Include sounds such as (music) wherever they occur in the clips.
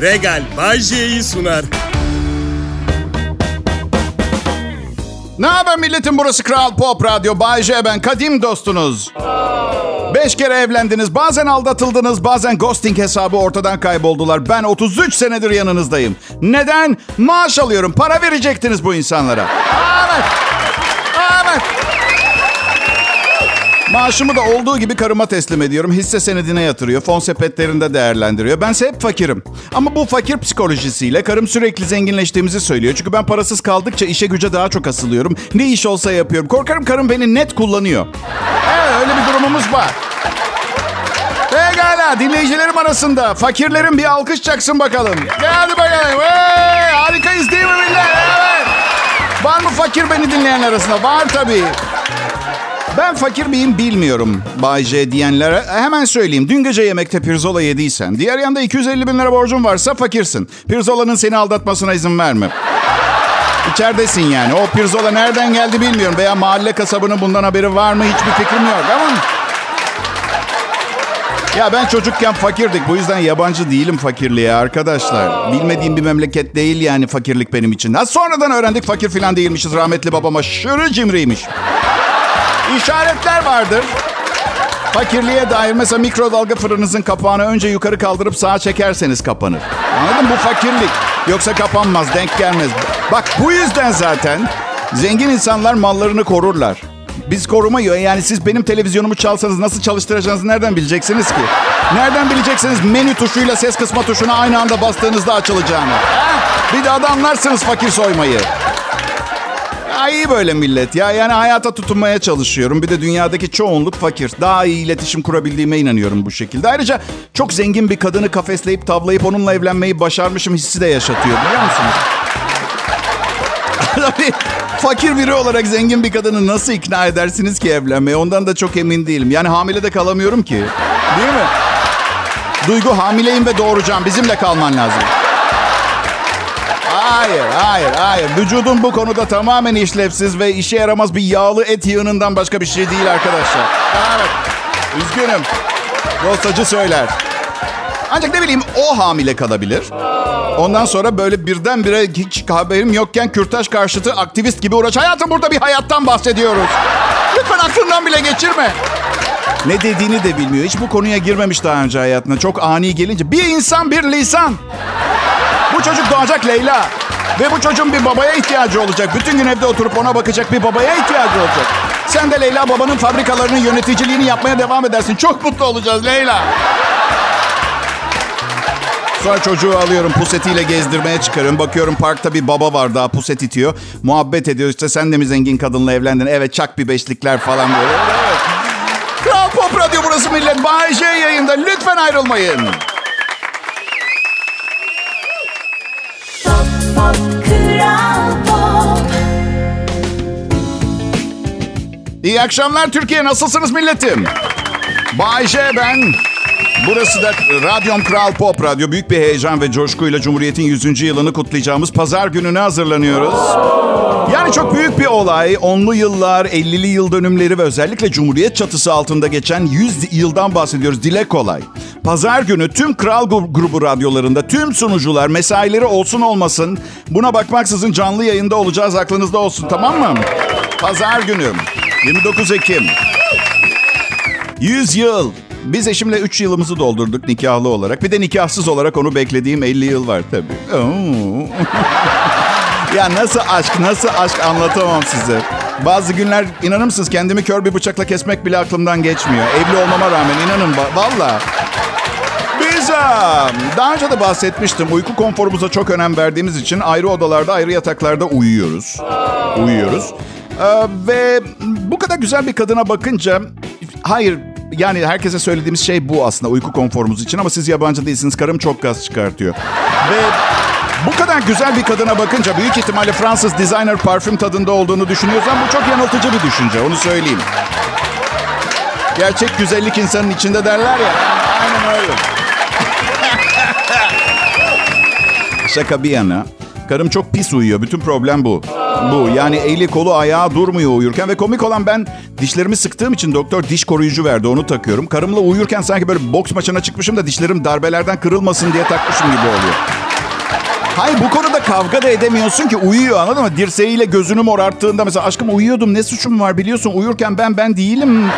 Regal Bay J'yi sunar. Ne haber milletin burası Kral Pop Radyo. Bay ben kadim dostunuz. Beş kere evlendiniz. Bazen aldatıldınız. Bazen ghosting hesabı ortadan kayboldular. Ben 33 senedir yanınızdayım. Neden? Maaş alıyorum. Para verecektiniz bu insanlara. Evet. Evet. Maaşımı da olduğu gibi karıma teslim ediyorum. Hisse senedine yatırıyor. Fon sepetlerinde değerlendiriyor. Bense hep fakirim. Ama bu fakir psikolojisiyle karım sürekli zenginleştiğimizi söylüyor. Çünkü ben parasız kaldıkça işe güce daha çok asılıyorum. Ne iş olsa yapıyorum. Korkarım karım beni net kullanıyor. Evet öyle bir durumumuz var. Pekala dinleyicilerim arasında fakirlerin bir alkış çaksın bakalım. Hadi bakalım. Hey, harikayız değil mi millet? Evet. Var mı fakir beni dinleyen arasında? Var tabii. Ben fakir miyim bilmiyorum Bay J diyenlere. Hemen söyleyeyim. Dün gece yemekte pirzola yediysen, diğer yanda 250 bin lira borcun varsa fakirsin. Pirzola'nın seni aldatmasına izin verme. İçeridesin yani. O pirzola nereden geldi bilmiyorum. Veya mahalle kasabının bundan haberi var mı hiçbir fikrim yok ama... Ya ben çocukken fakirdik. Bu yüzden yabancı değilim fakirliğe arkadaşlar. Bilmediğim bir memleket değil yani fakirlik benim için. Ha sonradan öğrendik fakir falan değilmişiz. Rahmetli babam aşırı cimriymiş. İşaretler vardır. Fakirliğe dair mesela mikrodalga fırınınızın kapağını önce yukarı kaldırıp sağa çekerseniz kapanır. Anladın mı? Bu fakirlik. Yoksa kapanmaz, denk gelmez. Bak bu yüzden zaten zengin insanlar mallarını korurlar. Biz koruma yani siz benim televizyonumu çalsanız nasıl çalıştıracağınızı nereden bileceksiniz ki? Nereden bileceksiniz menü tuşuyla ses kısma tuşuna aynı anda bastığınızda açılacağını? Ha? Bir de anlarsınız fakir soymayı. Ya iyi böyle millet ya. Yani hayata tutunmaya çalışıyorum. Bir de dünyadaki çoğunluk fakir. Daha iyi iletişim kurabildiğime inanıyorum bu şekilde. Ayrıca çok zengin bir kadını kafesleyip tavlayıp onunla evlenmeyi başarmışım hissi de yaşatıyor biliyor musunuz? (laughs) Tabii fakir biri olarak zengin bir kadını nasıl ikna edersiniz ki evlenmeye? Ondan da çok emin değilim. Yani hamile de kalamıyorum ki. Değil mi? Duygu hamileyim ve doğuracağım. Bizimle kalman lazım. Hayır, hayır, hayır. Vücudum bu konuda tamamen işlevsiz ve işe yaramaz bir yağlı et yığınından başka bir şey değil arkadaşlar. Evet. Üzgünüm. Dostacı söyler. Ancak ne bileyim o hamile kalabilir. Ondan sonra böyle birdenbire hiç haberim yokken kürtaj karşıtı aktivist gibi uğraş. Hayatım burada bir hayattan bahsediyoruz. Lütfen aklından bile geçirme. Ne dediğini de bilmiyor. Hiç bu konuya girmemiş daha önce hayatına. Çok ani gelince. Bir insan bir lisan. Bu çocuk doğacak Leyla. Ve bu çocuğun bir babaya ihtiyacı olacak. Bütün gün evde oturup ona bakacak bir babaya ihtiyacı olacak. Sen de Leyla babanın fabrikalarının yöneticiliğini yapmaya devam edersin. Çok mutlu olacağız Leyla. Sonra çocuğu alıyorum pusetiyle gezdirmeye çıkarıyorum. Bakıyorum parkta bir baba var daha puset itiyor. Muhabbet ediyor işte sen de mi zengin kadınla evlendin? Evet çak bir beşlikler falan böyle. Kral Pop Radyo burası millet. Bay J yayında. Lütfen ayrılmayın. İyi akşamlar Türkiye. Nasılsınız milletim? Bay J ben. Burası da Radyom Kral Pop Radyo. Büyük bir heyecan ve coşkuyla Cumhuriyet'in 100. yılını kutlayacağımız pazar gününe hazırlanıyoruz. Yani çok büyük bir olay. Onlu yıllar, 50'li yıl dönümleri ve özellikle Cumhuriyet çatısı altında geçen 100 yıldan bahsediyoruz. Dile kolay. Pazar günü tüm Kral grubu radyolarında tüm sunucular mesaileri olsun olmasın buna bakmaksızın canlı yayında olacağız aklınızda olsun tamam mı? Pazar günü 29 Ekim. 100 yıl. Biz eşimle 3 yılımızı doldurduk nikahlı olarak. Bir de nikahsız olarak onu beklediğim 50 yıl var tabii. (laughs) ya nasıl aşk, nasıl aşk anlatamam size. Bazı günler inanır mısınız kendimi kör bir bıçakla kesmek bile aklımdan geçmiyor. Evli olmama rağmen inanın valla. Biz daha önce de bahsetmiştim. Uyku konforumuza çok önem verdiğimiz için ayrı odalarda, ayrı yataklarda uyuyoruz. Uyuyoruz. Ee, ve bu kadar güzel bir kadına bakınca... Hayır, yani herkese söylediğimiz şey bu aslında uyku konforumuz için ama siz yabancı değilsiniz. Karım çok gaz çıkartıyor. Ve bu kadar güzel bir kadına bakınca büyük ihtimalle Fransız designer parfüm tadında olduğunu düşünüyorsan bu çok yanıltıcı bir düşünce. Onu söyleyeyim. Gerçek güzellik insanın içinde derler ya. Aynen öyle. (laughs) Şaka bir yana. Karım çok pis uyuyor. Bütün problem bu. Bu yani eli kolu ayağı durmuyor uyurken ve komik olan ben dişlerimi sıktığım için doktor diş koruyucu verdi. Onu takıyorum. Karımla uyurken sanki böyle boks maçına çıkmışım da dişlerim darbelerden kırılmasın diye takmışım gibi oluyor. Hayır bu konuda kavga da edemiyorsun ki uyuyor anladın mı? Dirseğiyle gözünü morarttığında mesela aşkım uyuyordum ne suçum var biliyorsun uyurken ben ben değilim.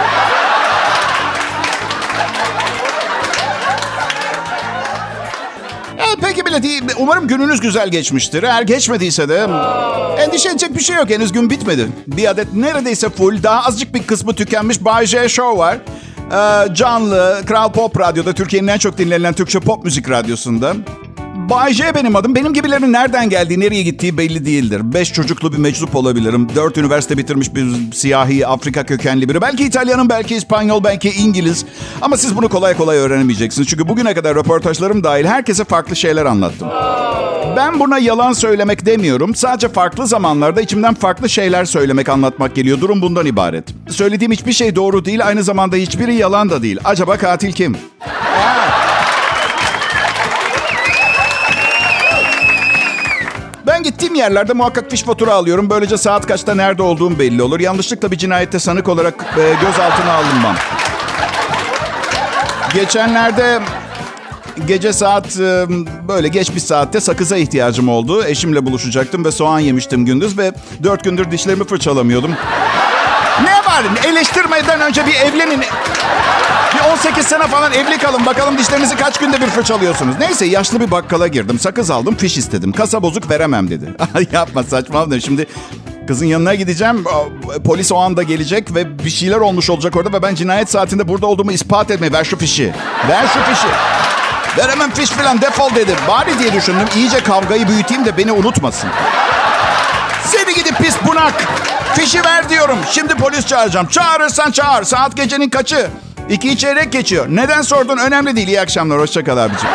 Evet, peki bile değil. Umarım gününüz güzel geçmiştir. Eğer geçmediyse de endişe edecek bir şey yok. Henüz gün bitmedi. Bir adet neredeyse full, daha azıcık bir kısmı tükenmiş Bay J Show var. Ee, canlı, Kral Pop Radyo'da, Türkiye'nin en çok dinlenen Türkçe pop müzik radyosunda. Bay benim adım. Benim gibilerin nereden geldiği, nereye gittiği belli değildir. Beş çocuklu bir meczup olabilirim. Dört üniversite bitirmiş bir siyahi, Afrika kökenli biri. Belki İtalyanım, belki İspanyol, belki İngiliz. Ama siz bunu kolay kolay öğrenemeyeceksiniz. Çünkü bugüne kadar röportajlarım dahil herkese farklı şeyler anlattım. Ben buna yalan söylemek demiyorum. Sadece farklı zamanlarda içimden farklı şeyler söylemek, anlatmak geliyor. Durum bundan ibaret. Söylediğim hiçbir şey doğru değil. Aynı zamanda hiçbiri yalan da değil. Acaba katil kim? Yerlerde muhakkak fiş fatura alıyorum. Böylece saat kaçta nerede olduğum belli olur. Yanlışlıkla bir cinayette sanık olarak e, gözaltına alınmam. Geçenlerde gece saat e, böyle geç bir saatte sakıza ihtiyacım oldu. Eşimle buluşacaktım ve soğan yemiştim gündüz ve dört gündür dişlerimi fırçalamıyordum. Ne var? Eleştirmeden önce bir evlenin. Bir 18 sene falan evli kalın. Bakalım dişlerinizi kaç günde bir fırçalıyorsunuz. Neyse yaşlı bir bakkala girdim. Sakız aldım, fiş istedim. Kasa bozuk veremem dedi. (laughs) Yapma saçmalama. Şimdi kızın yanına gideceğim. Polis o anda gelecek ve bir şeyler olmuş olacak orada. Ve ben cinayet saatinde burada olduğumu ispat etmeye. Ver şu fişi. Ver şu fişi. Veremem fiş falan defol dedi. Bari diye düşündüm. İyice kavgayı büyüteyim de beni unutmasın. Seni gidip pis bunak. Fişi ver diyorum. Şimdi polis çağıracağım. Çağırırsan çağır. Saat gecenin kaçı? İki çeyrek geçiyor. Neden sordun? Önemli değil. İyi akşamlar. Hoşça kal abicim.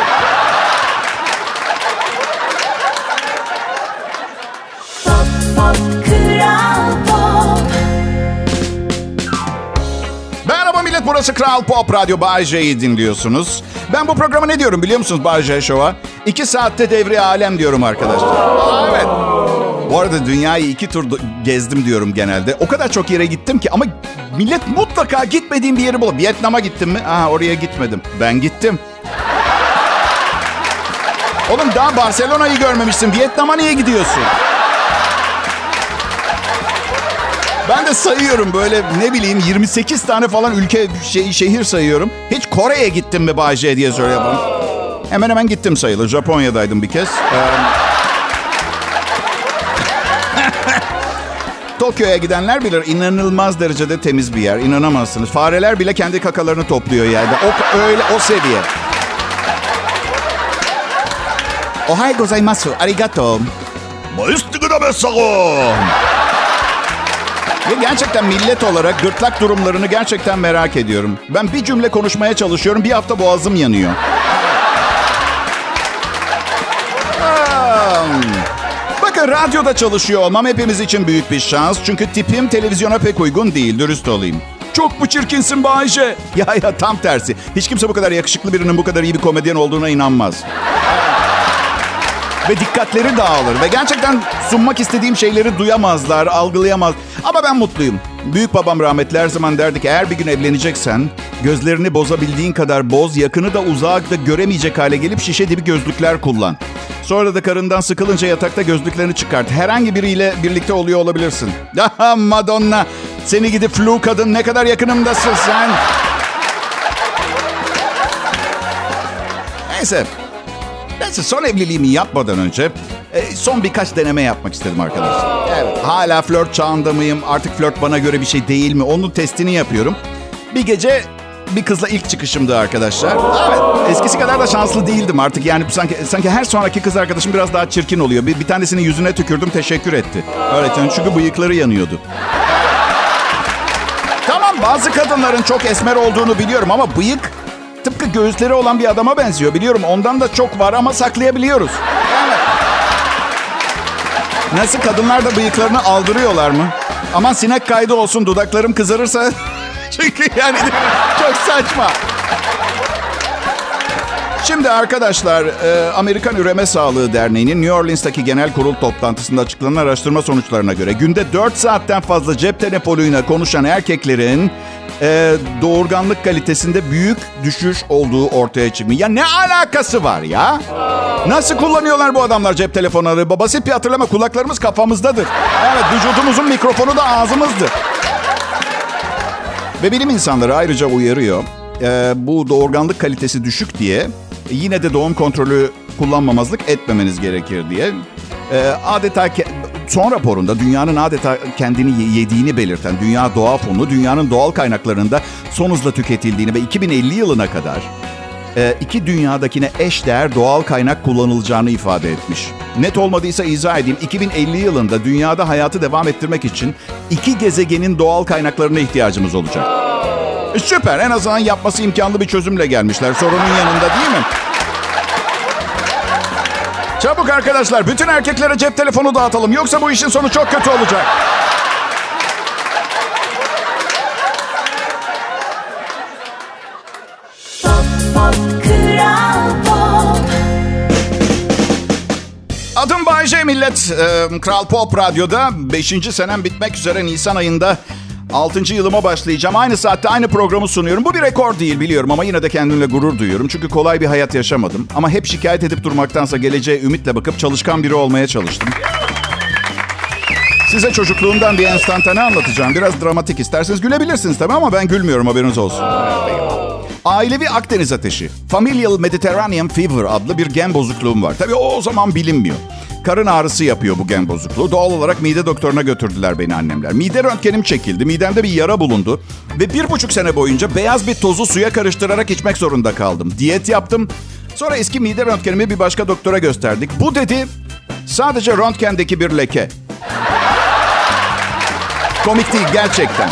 Pop, pop, Kral Pop. Merhaba millet. Burası Kral Pop Radyo. J'yi dinliyorsunuz. Ben bu programa ne diyorum biliyor musunuz J Show'a? İki saatte devri alem diyorum arkadaşlar. Aa, evet. Bu arada dünyayı iki tur gezdim diyorum genelde. O kadar çok yere gittim ki ama millet mutlaka gitmediğim bir yeri bulup. Vietnam'a gittim mi? Aha oraya gitmedim. Ben gittim. Oğlum daha Barcelona'yı görmemişsin. Vietnam'a niye gidiyorsun? Ben de sayıyorum böyle ne bileyim 28 tane falan ülke şey, şehir sayıyorum. Hiç Kore'ye gittim mi Bay J diye soruyor bana. Hemen hemen gittim sayılır. Japonya'daydım bir kez. Ee, Tokyo'ya gidenler bilir inanılmaz derecede temiz bir yer. İnanamazsınız. Fareler bile kendi kakalarını topluyor yerde. O öyle o seviye. Ohai gozaimasu. Arigato. Ve gerçekten millet olarak gırtlak durumlarını gerçekten merak ediyorum. Ben bir cümle konuşmaya çalışıyorum. Bir hafta boğazım yanıyor. Radyoda çalışıyor olmam hepimiz için büyük bir şans. Çünkü tipim televizyona pek uygun değil, dürüst olayım. Çok mu çirkinsin Bayce? (laughs) Ya ya tam tersi. Hiç kimse bu kadar yakışıklı birinin bu kadar iyi bir komedyen olduğuna inanmaz. Ve dikkatleri dağılır. Ve gerçekten sunmak istediğim şeyleri duyamazlar, algılayamaz. Ama ben mutluyum. Büyük babam rahmetli her zaman derdi ki eğer bir gün evleneceksen gözlerini bozabildiğin kadar boz, yakını da uzağı da göremeyecek hale gelip şişe dibi gözlükler kullan. Sonra da karından sıkılınca yatakta gözlüklerini çıkart. Herhangi biriyle birlikte oluyor olabilirsin. (laughs) Madonna, seni gidip flu kadın ne kadar yakınımdasın sen. Neyse, Neyse son evliliğimi yapmadan önce e, son birkaç deneme yapmak istedim arkadaşlar. Evet, hala flört çağında mıyım? Artık flört bana göre bir şey değil mi? Onun testini yapıyorum. Bir gece bir kızla ilk çıkışımdı arkadaşlar. Evet, eskisi kadar da şanslı değildim artık. Yani sanki sanki her sonraki kız arkadaşım biraz daha çirkin oluyor. Bir, bir tanesinin yüzüne tükürdüm, teşekkür etti. Evet, yani çünkü bıyıkları yanıyordu. Tamam bazı kadınların çok esmer olduğunu biliyorum ama bıyık tıpkı göğüsleri olan bir adama benziyor. Biliyorum ondan da çok var ama saklayabiliyoruz. Nasıl kadınlar da bıyıklarını aldırıyorlar mı? Aman sinek kaydı olsun dudaklarım kızarırsa. Çünkü yani çok saçma. Şimdi arkadaşlar, e, Amerikan Üreme Sağlığı Derneği'nin New Orleans'taki genel kurul toplantısında açıklanan araştırma sonuçlarına göre günde 4 saatten fazla cep telefonuyla konuşan erkeklerin e, doğurganlık kalitesinde büyük düşüş olduğu ortaya çıkmış. Ya ne alakası var ya? Nasıl kullanıyorlar bu adamlar cep telefonları? Basit bir hatırlama kulaklarımız kafamızdadır. Evet vücudumuzun mikrofonu da ağzımızdır. Ve bilim insanları ayrıca uyarıyor. Ee, bu doğurganlık kalitesi düşük diye yine de doğum kontrolü kullanmamazlık etmemeniz gerekir diye. Ee, adeta ke- son raporunda dünyanın adeta kendini ye- yediğini belirten Dünya Doğa Fonu dünyanın doğal kaynaklarında son hızla tüketildiğini ve 2050 yılına kadar e, iki dünyadakine eş değer doğal kaynak kullanılacağını ifade etmiş. Net olmadıysa izah edeyim. 2050 yılında dünyada hayatı devam ettirmek için iki gezegenin doğal kaynaklarına ihtiyacımız olacak. E, süper. En azından yapması imkanlı bir çözümle gelmişler. Sorunun yanında değil mi? Çabuk arkadaşlar. Bütün erkeklere cep telefonu dağıtalım. Yoksa bu işin sonu çok kötü olacak. Bayce Millet. Kral Pop Radyo'da 5. senem bitmek üzere Nisan ayında 6. yılıma başlayacağım. Aynı saatte aynı programı sunuyorum. Bu bir rekor değil biliyorum ama yine de kendimle gurur duyuyorum. Çünkü kolay bir hayat yaşamadım. Ama hep şikayet edip durmaktansa geleceğe ümitle bakıp çalışkan biri olmaya çalıştım. Size çocukluğumdan bir enstantane anlatacağım. Biraz dramatik isterseniz gülebilirsiniz tabii ama ben gülmüyorum haberiniz olsun. Ailevi Akdeniz ateşi, Familial Mediterranean Fever adlı bir gen bozukluğum var. Tabii o, zaman bilinmiyor. Karın ağrısı yapıyor bu gen bozukluğu. Doğal olarak mide doktoruna götürdüler beni annemler. Mide röntgenim çekildi. Midemde bir yara bulundu. Ve bir buçuk sene boyunca beyaz bir tozu suya karıştırarak içmek zorunda kaldım. Diyet yaptım. Sonra eski mide röntgenimi bir başka doktora gösterdik. Bu dedi sadece röntgendeki bir leke. Komik değil gerçekten.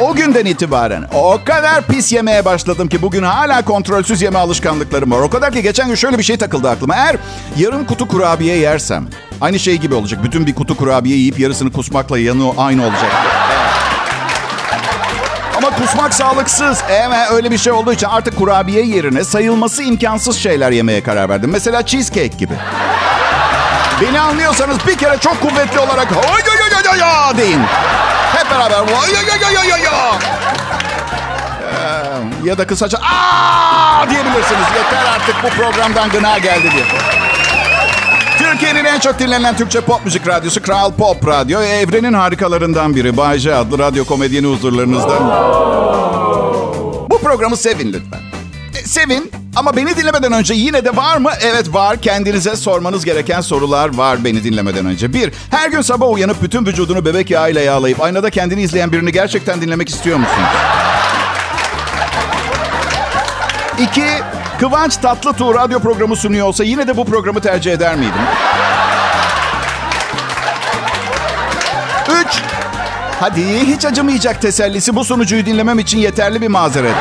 O günden itibaren o kadar pis yemeye başladım ki bugün hala kontrolsüz yeme alışkanlıklarım var. O kadar ki geçen gün şöyle bir şey takıldı aklıma. Eğer yarım kutu kurabiye yersem aynı şey gibi olacak. Bütün bir kutu kurabiye yiyip yarısını kusmakla yanı aynı olacak. Ama kusmak sağlıksız. Evet öyle bir şey olduğu için artık kurabiye yerine sayılması imkansız şeyler yemeye karar verdim. Mesela cheesecake gibi. Beni anlıyorsanız bir kere çok kuvvetli olarak "Oy, oy, oy, oy, oy" deyin. Hep beraber "Oy, oy, oy, oy, oy, oy." Ee, ya da kısaca aa diyebilirsiniz. Yeter artık bu programdan gına geldi diye. Türkiye'nin en çok dinlenen Türkçe pop müzik radyosu Kral Pop Radyo. Evrenin harikalarından biri. Bay J adlı radyo komedyeni huzurlarınızda. Bu programı sevin lütfen. E, sevin ama beni dinlemeden önce yine de var mı? Evet var. Kendinize sormanız gereken sorular var beni dinlemeden önce. Bir, her gün sabah uyanıp bütün vücudunu bebek yağıyla yağlayıp aynada kendini izleyen birini gerçekten dinlemek istiyor musunuz? İki, Kıvanç Tatlıtuğ radyo programı sunuyor olsa yine de bu programı tercih eder miydim? Üç, hadi hiç acımayacak tesellisi bu sunucuyu dinlemem için yeterli bir mazeret?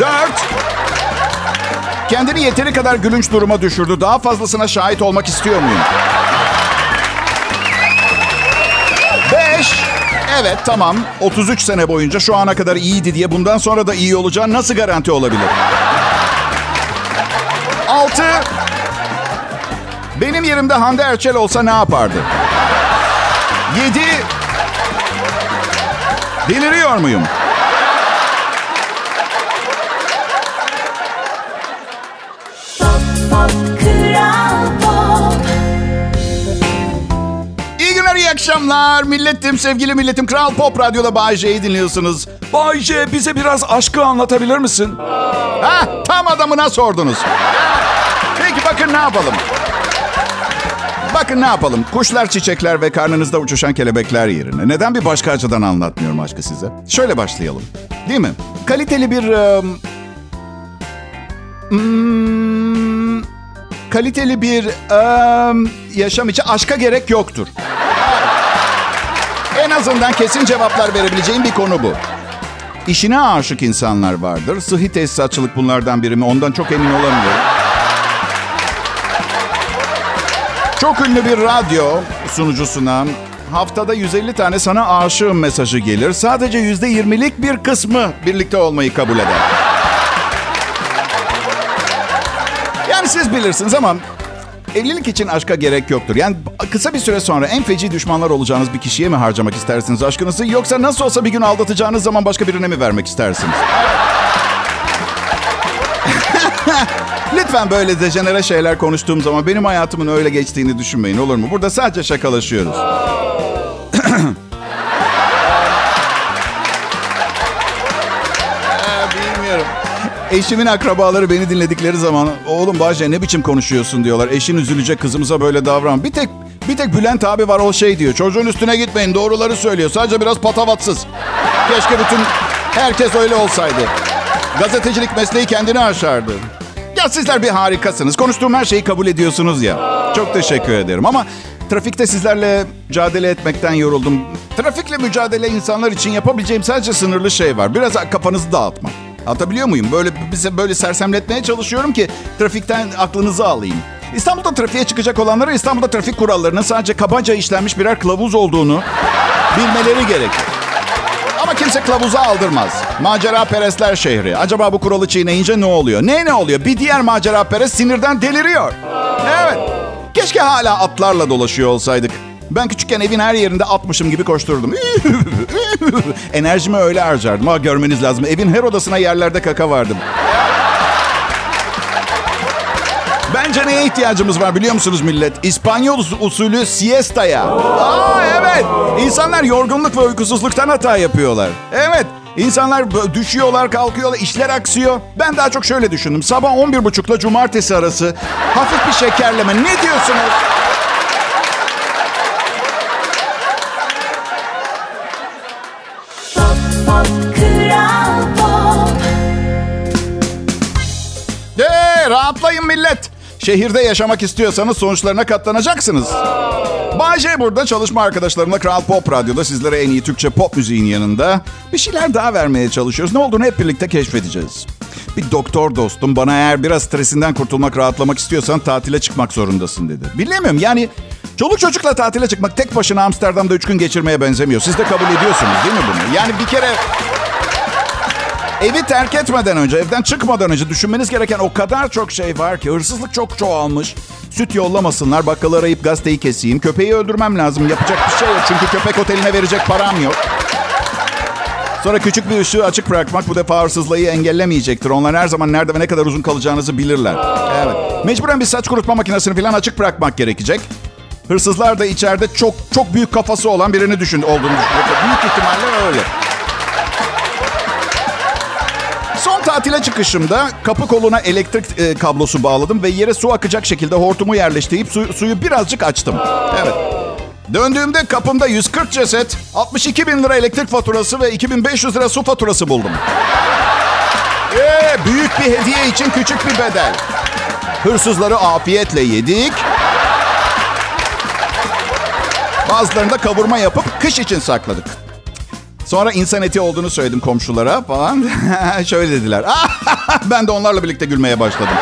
Dört, kendini yeteri kadar gülünç duruma düşürdü. Daha fazlasına şahit olmak istiyor muyum? Beş, evet tamam 33 sene boyunca şu ana kadar iyiydi diye bundan sonra da iyi olacağı nasıl garanti olabilir? Altı, benim yerimde Hande Erçel olsa ne yapardı? Yedi, deliriyor muyum? Akşamlar. Milletim, sevgili milletim. Kral Pop Radyo'da Bay J'yi dinliyorsunuz. Bay J, bize biraz aşkı anlatabilir misin? Ha, tam adamına sordunuz. Peki bakın ne yapalım. Bakın ne yapalım. Kuşlar, çiçekler ve karnınızda uçuşan kelebekler yerine. Neden bir başka açıdan anlatmıyorum aşkı size? Şöyle başlayalım. Değil mi? Kaliteli bir... ım, hmm, kaliteli bir ım, yaşam için aşka gerek yoktur. En azından kesin cevaplar verebileceğim bir konu bu. İşine aşık insanlar vardır. Sıhhi tesisatçılık bunlardan biri mi? Ondan çok emin olamıyorum. Çok ünlü bir radyo sunucusuna haftada 150 tane sana aşığım mesajı gelir. Sadece %20'lik bir kısmı birlikte olmayı kabul eder. Yani siz bilirsiniz ama evlilik için aşka gerek yoktur. Yani kısa bir süre sonra en feci düşmanlar olacağınız bir kişiye mi harcamak istersiniz aşkınızı yoksa nasıl olsa bir gün aldatacağınız zaman başka birine mi vermek istersiniz? (laughs) Lütfen böyle dejenere şeyler konuştuğum zaman benim hayatımın öyle geçtiğini düşünmeyin olur mu? Burada sadece şakalaşıyoruz. (clears throat) Eşimin akrabaları beni dinledikleri zaman oğlum Bahçe ne biçim konuşuyorsun diyorlar. Eşin üzülecek kızımıza böyle davran. Bir tek bir tek Bülent abi var o şey diyor. Çocuğun üstüne gitmeyin doğruları söylüyor. Sadece biraz patavatsız. Keşke bütün herkes öyle olsaydı. Gazetecilik mesleği kendini aşardı. Ya sizler bir harikasınız. Konuştuğum her şeyi kabul ediyorsunuz ya. Çok teşekkür ederim ama trafikte sizlerle mücadele etmekten yoruldum. Trafikle mücadele insanlar için yapabileceğim sadece sınırlı şey var. Biraz kafanızı dağıtmak. Anlatabiliyor muyum? Böyle bize böyle sersemletmeye çalışıyorum ki trafikten aklınızı alayım. İstanbul'da trafiğe çıkacak olanlara İstanbul'da trafik kurallarının sadece kabaca işlenmiş birer kılavuz olduğunu bilmeleri gerekir. Ama kimse kılavuza aldırmaz. Macera perestler şehri. Acaba bu kuralı çiğneyince ne oluyor? Ne ne oluyor? Bir diğer macera perest sinirden deliriyor. Evet. Keşke hala atlarla dolaşıyor olsaydık. Ben küçükken evin her yerinde atmışım gibi koşturdum. (laughs) Enerjimi öyle harcardım. Ha görmeniz lazım. Evin her odasına yerlerde kaka vardım. Bence neye ihtiyacımız var biliyor musunuz millet? İspanyol usulü siesta'ya. Aa evet. İnsanlar yorgunluk ve uykusuzluktan hata yapıyorlar. Evet. İnsanlar düşüyorlar, kalkıyorlar, işler aksıyor. Ben daha çok şöyle düşündüm. Sabah 11.30 ile cumartesi arası hafif bir şekerleme. Ne diyorsunuz? Rahatlayın millet. Şehirde yaşamak istiyorsanız sonuçlarına katlanacaksınız. Bay J burada çalışma arkadaşlarımla Kral Pop Radyo'da sizlere en iyi Türkçe pop müziğin yanında bir şeyler daha vermeye çalışıyoruz. Ne olduğunu hep birlikte keşfedeceğiz. Bir doktor dostum bana eğer biraz stresinden kurtulmak, rahatlamak istiyorsan tatile çıkmak zorundasın dedi. Bilemiyorum yani çoluk çocukla tatile çıkmak tek başına Amsterdam'da üç gün geçirmeye benzemiyor. Siz de kabul ediyorsunuz değil mi bunu? Yani bir kere Evi terk etmeden önce, evden çıkmadan önce düşünmeniz gereken o kadar çok şey var ki. Hırsızlık çok çoğalmış. Süt yollamasınlar, bakkalı arayıp gazeteyi keseyim. Köpeği öldürmem lazım. Yapacak bir şey yok. Çünkü köpek oteline verecek param yok. Sonra küçük bir ışığı açık bırakmak bu defa hırsızlığı engellemeyecektir. Onlar her zaman nerede ve ne kadar uzun kalacağınızı bilirler. Evet. Mecburen bir saç kurutma makinesini falan açık bırakmak gerekecek. Hırsızlar da içeride çok çok büyük kafası olan birini düşün olduğunu düşünüyor. Büyük ihtimalle öyle. Tatile çıkışımda kapı koluna elektrik e, kablosu bağladım ve yere su akacak şekilde hortumu yerleştirip su- suyu birazcık açtım. Evet. Döndüğümde kapımda 140 ceset, 62 bin lira elektrik faturası ve 2500 lira su faturası buldum. Ee, büyük bir hediye için küçük bir bedel. Hırsızları afiyetle yedik. Bazılarını da kavurma yapıp kış için sakladık. Sonra insan eti olduğunu söyledim komşulara falan. (laughs) Şöyle dediler. (laughs) ben de onlarla birlikte gülmeye başladım. (laughs)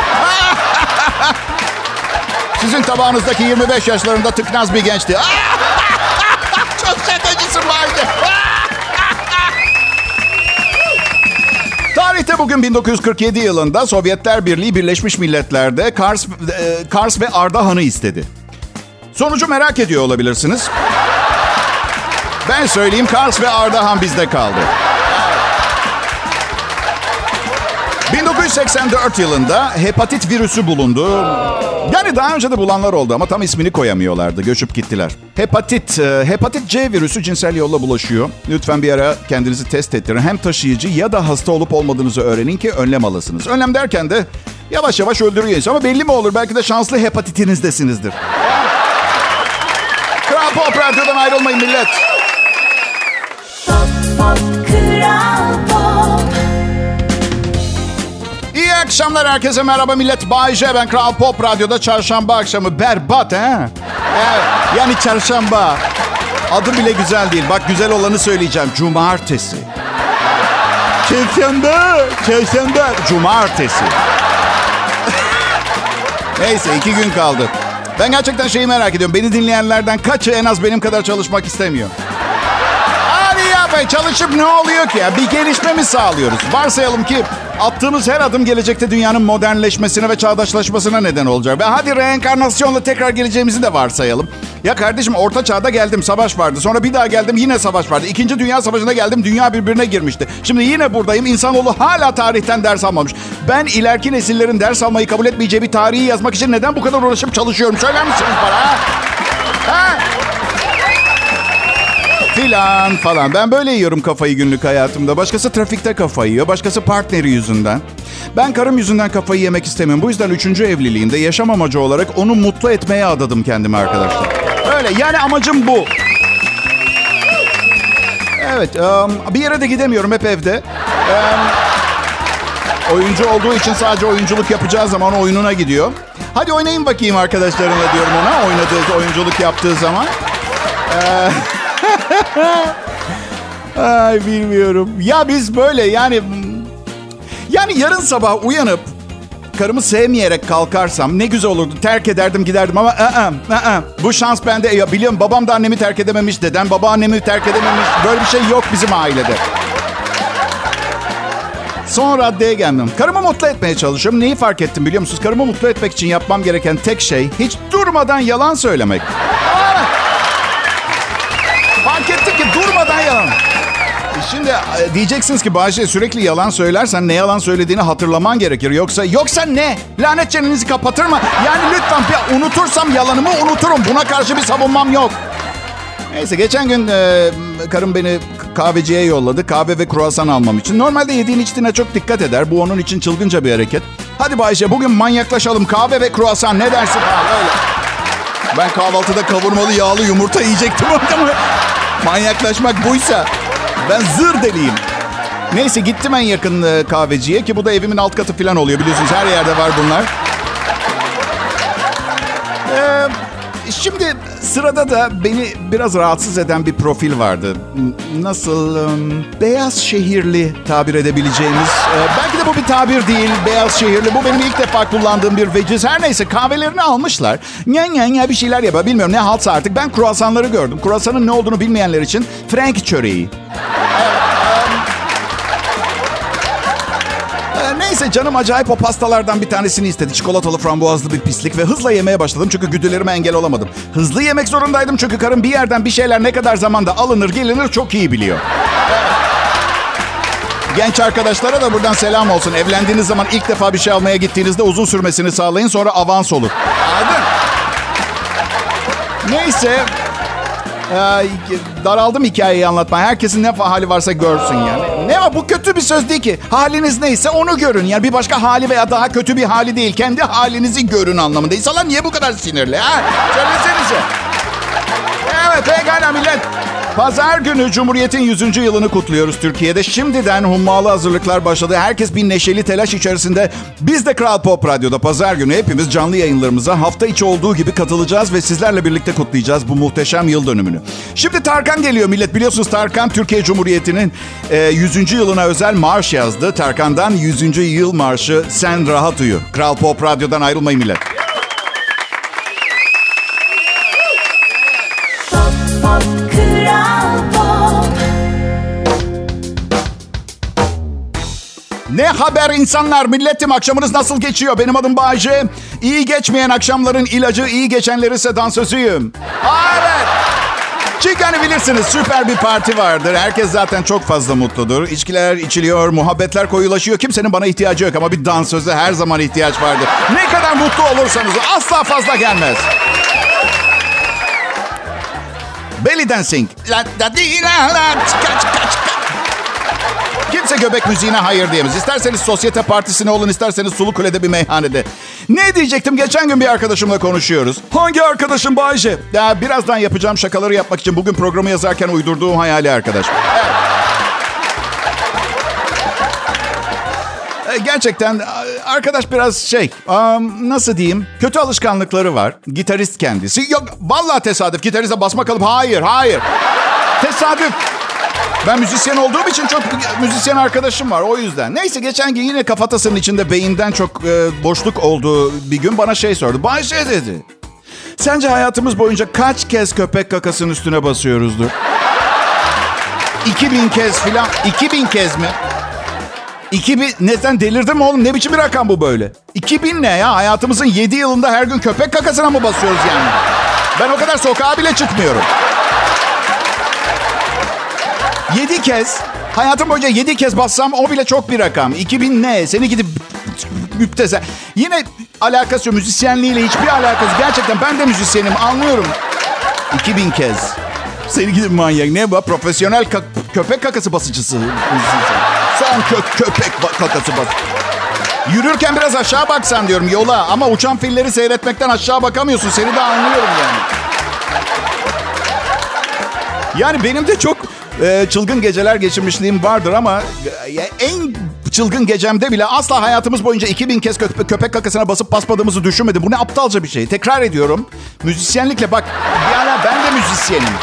Sizin tabağınızdaki 25 yaşlarında tıknaz bir gençti. Çok şakacısın vardı. Tarihte bugün 1947 yılında Sovyetler Birliği Birleşmiş Milletler'de Kars, e, Kars ve Ardahan'ı istedi. Sonucu merak ediyor olabilirsiniz. Ben söyleyeyim Kars ve Ardahan bizde kaldı. 1984 yılında hepatit virüsü bulundu. Yani daha önce de bulanlar oldu ama tam ismini koyamıyorlardı. Göçüp gittiler. Hepatit, e, hepatit C virüsü cinsel yolla bulaşıyor. Lütfen bir ara kendinizi test ettirin. Hem taşıyıcı ya da hasta olup olmadığınızı öğrenin ki önlem alasınız. Önlem derken de yavaş yavaş öldürüyor. Ama belli mi olur? Belki de şanslı hepatitinizdesiniz. Kral Pop Radyo'dan ayrılmayın millet. Akşamlar herkese merhaba millet. Bay J ben Kral Pop Radyo'da çarşamba akşamı. Berbat he? Yani çarşamba. Adı bile güzel değil. Bak güzel olanı söyleyeceğim. Cumartesi. Çarşamba. Çarşamba. Cumartesi. Neyse iki gün kaldı. Ben gerçekten şeyi merak ediyorum. Beni dinleyenlerden kaçı en az benim kadar çalışmak istemiyor? Hadi yapmayın. Çalışıp ne oluyor ki ya? Bir gelişme mi sağlıyoruz? Varsayalım ki Attığımız her adım gelecekte dünyanın modernleşmesine ve çağdaşlaşmasına neden olacak. Ve hadi reenkarnasyonla tekrar geleceğimizi de varsayalım. Ya kardeşim orta çağda geldim savaş vardı. Sonra bir daha geldim yine savaş vardı. İkinci Dünya Savaşı'na geldim dünya birbirine girmişti. Şimdi yine buradayım. İnsanoğlu hala tarihten ders almamış. Ben ileriki nesillerin ders almayı kabul etmeyeceği bir tarihi yazmak için neden bu kadar uğraşıp çalışıyorum? Söyler misiniz bana? Ha? Filan falan. Ben böyle yiyorum kafayı günlük hayatımda. Başkası trafikte kafayı yiyor. Başkası partneri yüzünden. Ben karım yüzünden kafayı yemek istemiyorum. Bu yüzden üçüncü evliliğimde yaşam amacı olarak onu mutlu etmeye adadım kendimi arkadaşlar. Öyle yani amacım bu. Evet um, bir yere de gidemiyorum hep evde. Um, oyuncu olduğu için sadece oyunculuk yapacağı zaman oyununa gidiyor. Hadi oynayın bakayım arkadaşlarımla diyorum ona oynadığı oyunculuk yaptığı zaman. Ee, (laughs) Ay bilmiyorum. Ya biz böyle yani yani yarın sabah uyanıp karımı sevmeyerek kalkarsam ne güzel olurdu. Terk ederdim giderdim ama ı-ı, ı-ı. bu şans bende. Ya biliyorum babam da annemi terk edememiş. Dedem babaannemi terk edememiş. Böyle bir şey yok bizim ailede. Son raddeye geldim. Karımı mutlu etmeye çalışıyorum. Neyi fark ettim biliyor musunuz? Karımı mutlu etmek için yapmam gereken tek şey hiç durmadan yalan söylemek. Fark ettim yalan. Şimdi e, diyeceksiniz ki Bahçe sürekli yalan söylersen ne yalan söylediğini hatırlaman gerekir. Yoksa yoksa ne? Lanet çenenizi kapatır mı? Yani lütfen bir unutursam yalanımı unuturum. Buna karşı bir savunmam yok. Neyse geçen gün e, karım beni kahveciye yolladı. Kahve ve kruvasan almam için. Normalde yediğin içtiğine çok dikkat eder. Bu onun için çılgınca bir hareket. Hadi Bayşe bugün manyaklaşalım. Kahve ve kruvasan ne dersin? Ha, öyle. Ben kahvaltıda kavurmalı yağlı yumurta yiyecektim (laughs) manyaklaşmak buysa ben zır deliyim. Neyse gittim en yakın e, kahveciye ki bu da evimin alt katı falan oluyor biliyorsunuz her yerde var bunlar. Şimdi sırada da beni biraz rahatsız eden bir profil vardı. Nasıl beyaz şehirli tabir edebileceğimiz. e, belki de bu bir tabir değil. Beyaz şehirli. Bu benim ilk defa kullandığım bir veciz. Her neyse kahvelerini almışlar. Nyen nyen ya bir şeyler yapıyor. Bilmiyorum ne haltsa artık. Ben kruvasanları gördüm. Kruvasanın ne olduğunu bilmeyenler için Frank çöreği. Neyse canım acayip o pastalardan bir tanesini istedi. Çikolatalı frambuazlı bir pislik ve hızla yemeye başladım çünkü güdülerime engel olamadım. Hızlı yemek zorundaydım çünkü karım bir yerden bir şeyler ne kadar zamanda alınır gelinir çok iyi biliyor. Genç arkadaşlara da buradan selam olsun. Evlendiğiniz zaman ilk defa bir şey almaya gittiğinizde uzun sürmesini sağlayın sonra avans olur. Anladın? Neyse. Daraldım hikayeyi anlatmaya. Herkesin ne hali varsa görsün yani. Ne var bu kötü bir söz değil ki. Haliniz neyse onu görün. Yani bir başka hali veya daha kötü bir hali değil. Kendi halinizi görün anlamında. İnsanlar niye bu kadar sinirli ha? Söylesenize. Evet pekala millet. Pazar günü Cumhuriyet'in 100. yılını kutluyoruz Türkiye'de. Şimdiden hummalı hazırlıklar başladı. Herkes bir neşeli telaş içerisinde. Biz de Kral Pop Radyo'da pazar günü hepimiz canlı yayınlarımıza hafta içi olduğu gibi katılacağız ve sizlerle birlikte kutlayacağız bu muhteşem yıl dönümünü. Şimdi Tarkan geliyor millet. Biliyorsunuz Tarkan Türkiye Cumhuriyeti'nin e, 100. yılına özel marş yazdı. Tarkan'dan 100. yıl marşı Sen Rahat Uyu. Kral Pop Radyo'dan ayrılmayın millet. Ne haber insanlar? Milletim akşamınız nasıl geçiyor? Benim adım Bayce. İyi geçmeyen akşamların ilacı, iyi geçenleri ise dansözüyüm. Evet. Çünkü hani bilirsiniz süper bir parti vardır. Herkes zaten çok fazla mutludur. İçkiler içiliyor, muhabbetler koyulaşıyor. Kimsenin bana ihtiyacı yok ama bir dansöze her zaman ihtiyaç vardır. Ne kadar mutlu olursanız asla fazla gelmez. Belly dancing. La da di la la çıka çıka çıka. Kimse göbek müziğine hayır diyemez. İsterseniz sosyete partisine olun, isterseniz Sulu Kule'de bir meyhanede. Ne diyecektim? Geçen gün bir arkadaşımla konuşuyoruz. Hangi arkadaşım Bayce? Ya birazdan yapacağım şakaları yapmak için bugün programı yazarken uydurduğum hayali arkadaş. Evet. E, Gerçekten arkadaş biraz şey, nasıl diyeyim? Kötü alışkanlıkları var. Gitarist kendisi. Yok vallahi tesadüf. Gitariste basma kalıp hayır, hayır. Tesadüf. Ben müzisyen olduğum için çok müzisyen arkadaşım var o yüzden. Neyse geçen gün yine kafatasının içinde beyinden çok e, boşluk olduğu bir gün bana şey sordu. Bayşe dedi. Sence hayatımız boyunca kaç kez köpek kakasının üstüne basıyoruzdur? (laughs) 2000 kez filan. 2000 kez mi? 2000 ne sen delirdin oğlum? Ne biçim bir rakam bu böyle? 2000 ne ya? Hayatımızın 7 yılında her gün köpek kakasına mı basıyoruz yani? Ben o kadar sokağa bile çıkmıyorum. 7 kez, hayatım boyunca 7 kez bassam o bile çok bir rakam. 2000 ne? Seni gidip müptezel. Yine alakası yok. Müzisyenliğiyle hiçbir alakası. Gerçekten ben de müzisyenim anlıyorum. 2000 kez. Seni gidip manyak. Ne bu? Profesyonel ka- köpek kakası basıcısı. Son kö- köpek kakası bas. Yürürken biraz aşağı baksan diyorum yola. Ama uçan filleri seyretmekten aşağı bakamıyorsun. Seni de anlıyorum yani. Yani benim de çok e, çılgın geceler geçirmişliğim vardır ama e, en çılgın gecemde bile asla hayatımız boyunca 2000 kez köpek, köpek kakasına basıp basmadığımızı düşünmedim. Bu ne aptalca bir şey. Tekrar ediyorum. Müzisyenlikle bak yani ben de müzisyenim.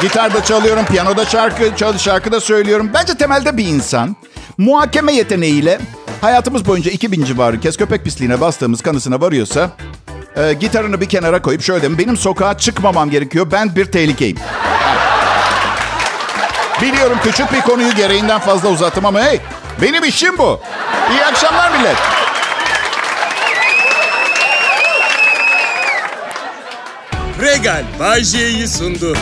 Gitarda çalıyorum, piyanoda şarkı, çal, şarkı da söylüyorum. Bence temelde bir insan muhakeme yeteneğiyle hayatımız boyunca 2000 civarı kez köpek pisliğine bastığımız kanısına varıyorsa e, gitarını bir kenara koyup şöyle dedim. Benim sokağa çıkmamam gerekiyor. Ben bir tehlikeyim. Biliyorum küçük bir konuyu gereğinden fazla uzattım ama hey benim işim bu. İyi akşamlar millet. Regal Bay sundu.